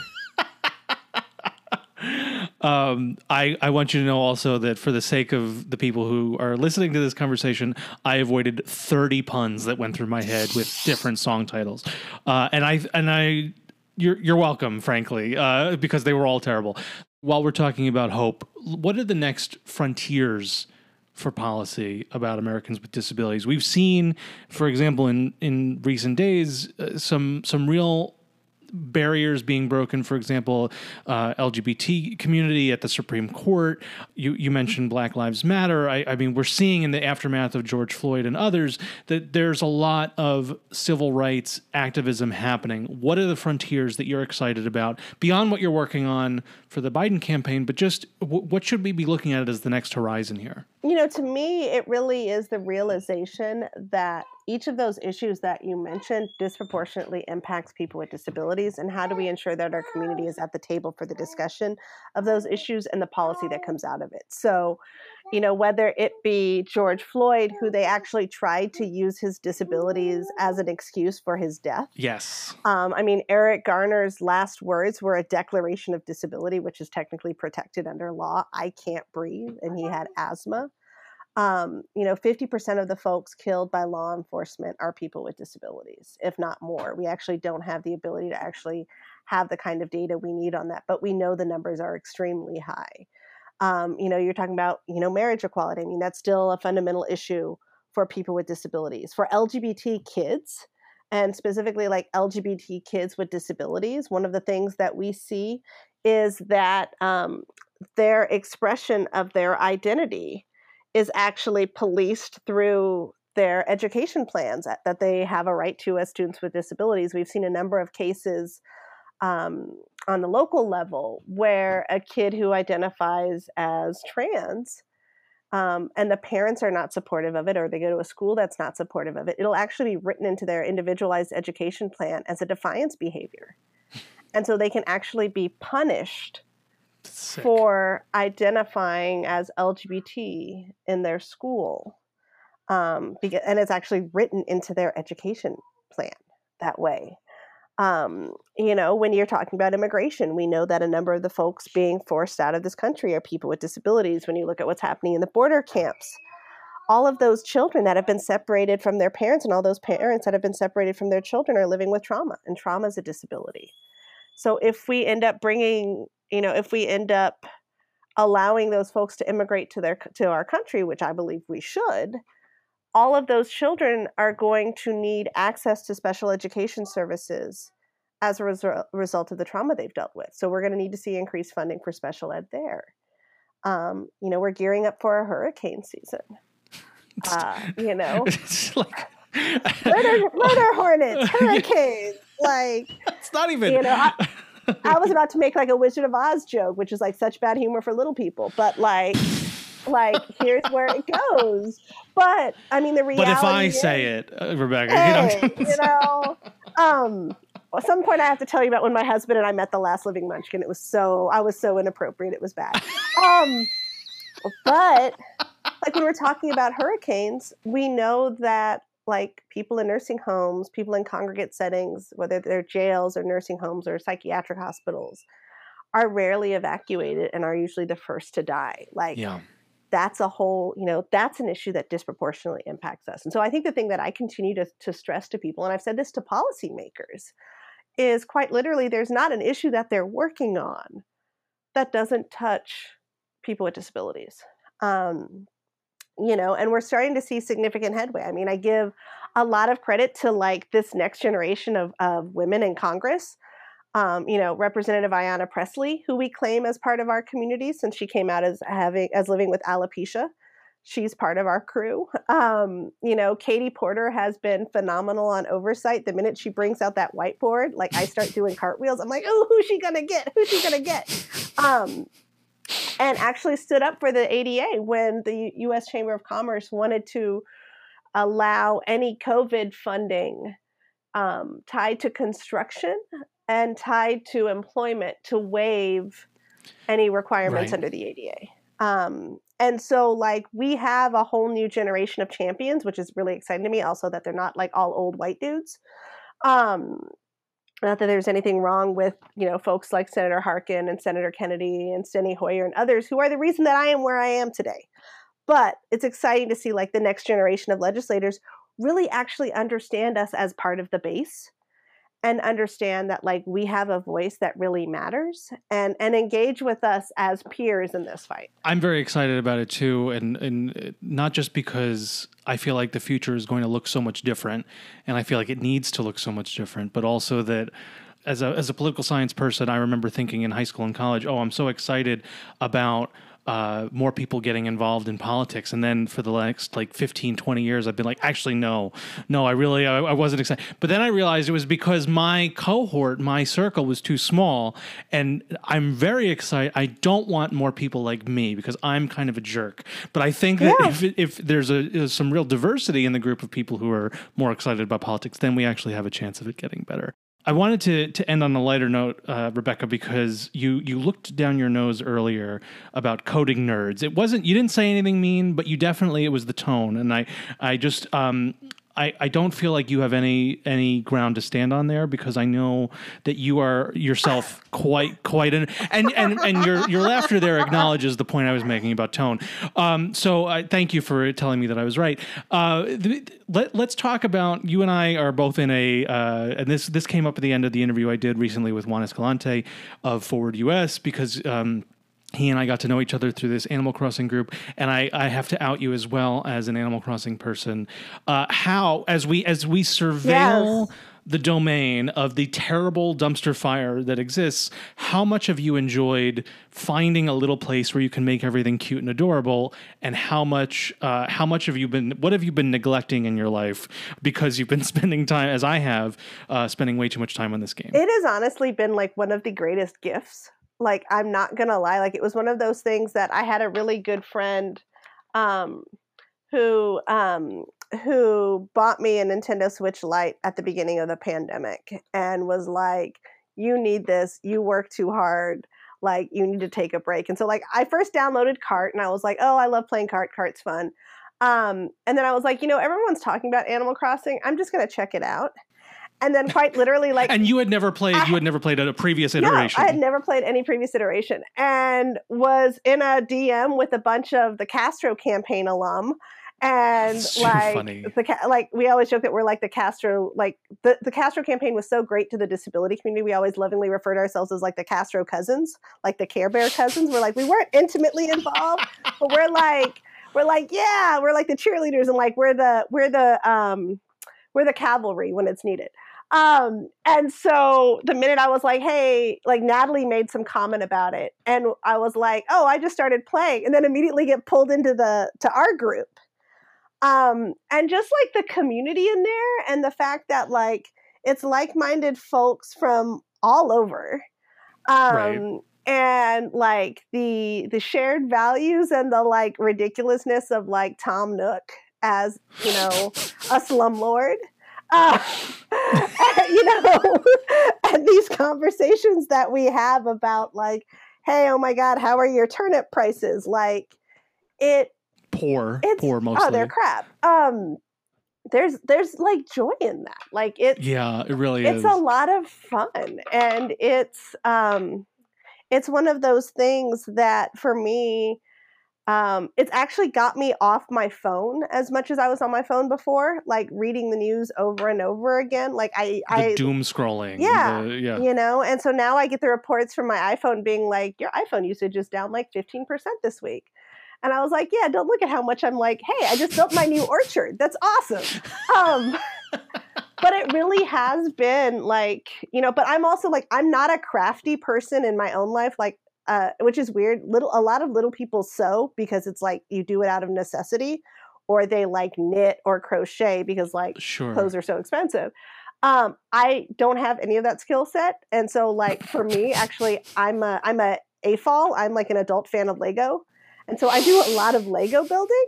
um, I, I want you to know also that for the sake of the people who are listening to this conversation, I avoided 30 puns that went through my head with different song titles. Uh, and I and I you're you're welcome, frankly, uh, because they were all terrible. While we're talking about hope, what are the next frontiers for policy about Americans with disabilities. We've seen, for example, in in recent days, uh, some some real barriers being broken, for example, uh, LGBT community at the Supreme Court. You, you mentioned Black Lives Matter. I, I, mean, we're seeing in the aftermath of George Floyd and others that there's a lot of civil rights activism happening. What are the frontiers that you're excited about beyond what you're working on for the Biden campaign? But just w- what should we be looking at as the next horizon here? You know, to me, it really is the realization that each of those issues that you mentioned disproportionately impacts people with disabilities and how do we ensure that our community is at the table for the discussion of those issues and the policy that comes out of it. So you know whether it be george floyd who they actually tried to use his disabilities as an excuse for his death. Yes. Um, i mean eric garner's last words were a declaration of disability which is technically protected under law. I can't breathe and he had asthma um, you know, 50% of the folks killed by law enforcement are people with disabilities, if not more. We actually don't have the ability to actually have the kind of data we need on that, but we know the numbers are extremely high. Um, you know, you're talking about, you know, marriage equality. I mean, that's still a fundamental issue for people with disabilities. For LGBT kids, and specifically like LGBT kids with disabilities, one of the things that we see is that um, their expression of their identity is actually policed through their education plans that they have a right to as students with disabilities. We've seen a number of cases um, on the local level where a kid who identifies as trans um, and the parents are not supportive of it or they go to a school that's not supportive of it it'll actually be written into their individualized education plan as a defiance behavior and so they can actually be punished Sick. for identifying as lgbt in their school um, and it's actually written into their education plan that way um, you know, when you're talking about immigration, we know that a number of the folks being forced out of this country are people with disabilities. When you look at what's happening in the border camps, all of those children that have been separated from their parents and all those parents that have been separated from their children are living with trauma, and trauma is a disability. So if we end up bringing, you know, if we end up allowing those folks to immigrate to their to our country, which I believe we should, all of those children are going to need access to special education services as a result, result of the trauma they've dealt with. So we're going to need to see increased funding for special ed there. Um, you know, we're gearing up for a hurricane season. Uh, you know, like murder, murder hornets, hurricanes. Like it's not even. You know, I, I was about to make like a Wizard of Oz joke, which is like such bad humor for little people, but like like here's where it goes. But I mean, the reality. But if I is, say it, uh, Rebecca, hey, you know, you know, um, at some point I have to tell you about when my husband and I met the last living munchkin. It was so I was so inappropriate. It was bad. Um, but like when we're talking about hurricanes, we know that like people in nursing homes, people in congregate settings, whether they're jails or nursing homes or psychiatric hospitals, are rarely evacuated and are usually the first to die. Like yeah. that's a whole, you know, that's an issue that disproportionately impacts us. And so I think the thing that I continue to, to stress to people, and I've said this to policymakers, is quite literally there's not an issue that they're working on that doesn't touch people with disabilities. Um, you know, and we're starting to see significant headway. I mean, I give a lot of credit to like this next generation of, of women in Congress. Um, you know, Representative Ayanna Pressley, who we claim as part of our community since she came out as having as living with alopecia. She's part of our crew. Um, you know, Katie Porter has been phenomenal on oversight. The minute she brings out that whiteboard, like I start doing cartwheels. I'm like, oh, who's she gonna get? Who's she gonna get? Um, and actually stood up for the ADA when the U.S. Chamber of Commerce wanted to allow any COVID funding um, tied to construction and tied to employment to waive any requirements Right. under the ADA. Um, and so, like, we have a whole new generation of champions, which is really exciting to me. Also, that they're not like all old white dudes. Um, not that there's anything wrong with you know folks like Senator Harkin and Senator Kennedy and Steny Hoyer and others who are the reason that I am where I am today. But it's exciting to see like the next generation of legislators really actually understand us as part of the base and understand that like we have a voice that really matters and and engage with us as peers in this fight. I'm very excited about it too, and and uh, not just because I feel like the future is going to look so much different, and I feel like it needs to look so much different, but also that as a as a political science person, I remember thinking in high school and college, oh, I'm so excited about. Uh, more people getting involved in politics. And then for the next like 15 20 years i've been like actually no no i really I, I wasn't excited. But then i realized it was because my cohort my circle was too small and i'm very excited. I don't want more people like me because i'm kind of a jerk. But i think that Yeah. if, if there's a some real diversity in the group of people who are more excited about politics then we actually have a chance of it getting better I wanted to to end on a lighter note, uh, Rebecca, because you you looked down your nose earlier about coding nerds. It wasn't you didn't say anything mean, but you definitely it was the tone, and I I just um. I, I don't feel like you have any any ground to stand on there because I know that you are yourself quite quite an and and and your your laughter there acknowledges the point I was making about tone. Um, so I thank you for telling me that I was right. Uh, th- let let's talk about you and I are both in a uh, and this this came up at the end of the interview I did recently with Juan Escalante of Forward US because. Um, he and I got to know each other through this Animal Crossing group, and I, I have to out you as well as an Animal Crossing person. Uh, how as we as we surveil the domain of the terrible dumpster fire that exists, how much have you enjoyed finding a little place where you can make everything cute and adorable, and how much uh, how much have you been what have you been neglecting in your life because you've been spending time as I have uh, spending way too much time on this game? It has honestly been like one of the greatest gifts. Like I'm not gonna lie, like it was one of those things that I had a really good friend um, who um, who bought me a Nintendo Switch Lite at the beginning of the pandemic and was like, "You need this. You work too hard. Like you need to take a break." And so like I first downloaded Kart and I was like, "Oh, I love playing Kart. Kart's fun." Um, and then I was like, you know, everyone's talking about Animal Crossing. I'm just gonna check it out. And then quite literally, like, and you had never played. I, you had never played a previous iteration. No, I had never played any previous iteration, and was in a DM with a bunch of the Castro campaign alum and like the like we always joke that we're like the Castro like the, the Castro campaign was so great to the disability community. We always lovingly referred ourselves as like the Castro cousins, like the Care Bear cousins. We're like we weren't intimately involved, but we're like we're like yeah, we're like the cheerleaders and like we're the we're the um we're the cavalry when it's needed. Um, and so the minute I was like, hey, like Natalie made some comment about it, and I was like, oh, I just started playing, and then immediately get pulled into the to our group. Um, and just like the community in there and the fact that like it's like-minded folks from all over. Um, right. and like the the shared values and the like ridiculousness of like tom nook as you know a slumlord uh, you know and these conversations that we have about like hey oh my god how are your turnip prices like it poor, it's, poor mostly. Oh, they're crap. Um, there's there's like joy in that. Like it's yeah, it really it's is. It's a lot of fun, and it's um, it's one of those things that for me. Um, it's actually got me off my phone as much as I was on my phone before, like reading the news over and over again. Like I, the I doom scrolling. Yeah, the, yeah, you know. And so now I get the reports from my iPhone being like, your iPhone usage is down like fifteen percent this week. And I was like, yeah, don't look at how much I'm like, hey, I just built my new orchard. That's awesome. Um, but it really has been like, you know, but I'm also like, I'm not a crafty person in my own life. Like, uh, which is weird. Little, a lot of little people sew because it's like you do it out of necessity, or they like knit or crochet because like sure. clothes are so expensive. Um, I don't have any of that skill set, and so like for me, actually, I'm a I'm a AFOL. I'm like an adult fan of Lego. And so I do a lot of Lego building,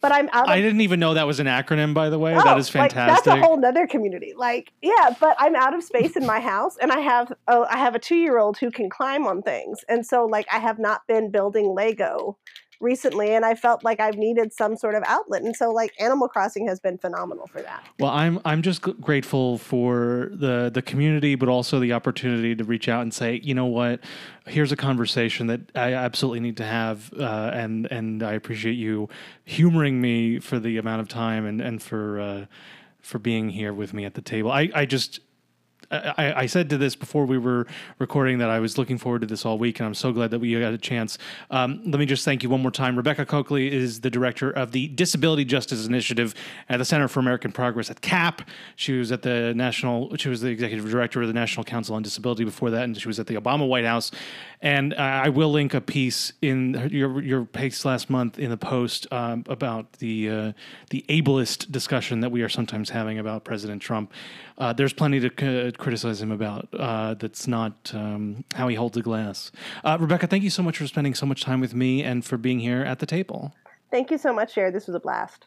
but I'm out. Of, I didn't even know that was an acronym, by the way. Oh, that is fantastic. Like, that's a whole other community. Like, yeah, but I'm out of space in my house, and I have oh, I have a two year old who can climb on things, and so like I have not been building Lego recently and I felt like I've needed some sort of outlet. And so like Animal Crossing has been phenomenal for that. Well, I'm I'm just grateful for the the community but also the opportunity to reach out and say, "You know what? Here's a conversation that I absolutely need to have uh, and and I appreciate you humoring me for the amount of time and and for uh, for being here with me at the table. I I just I, I, said to this before we were recording that I was looking forward to this all week, and I'm so glad that we got a chance. Um, let me just thank you one more time. Rebecca Cokley is the director of the Disability Justice Initiative at the Center for American Progress at CAP. She was at the national. She was the executive director of the National Council on Disability before that, and she was at the Obama White House. And uh, I will link a piece in your your piece last month in the Post um, about the uh, the ableist discussion that we are sometimes having about President Trump. Uh, there's plenty to c- criticize him about. Uh, that's not um, how he holds a glass. Uh, Rebecca, thank you so much for spending so much time with me and for being here at the table. Thank you so much, Jared. This was a blast.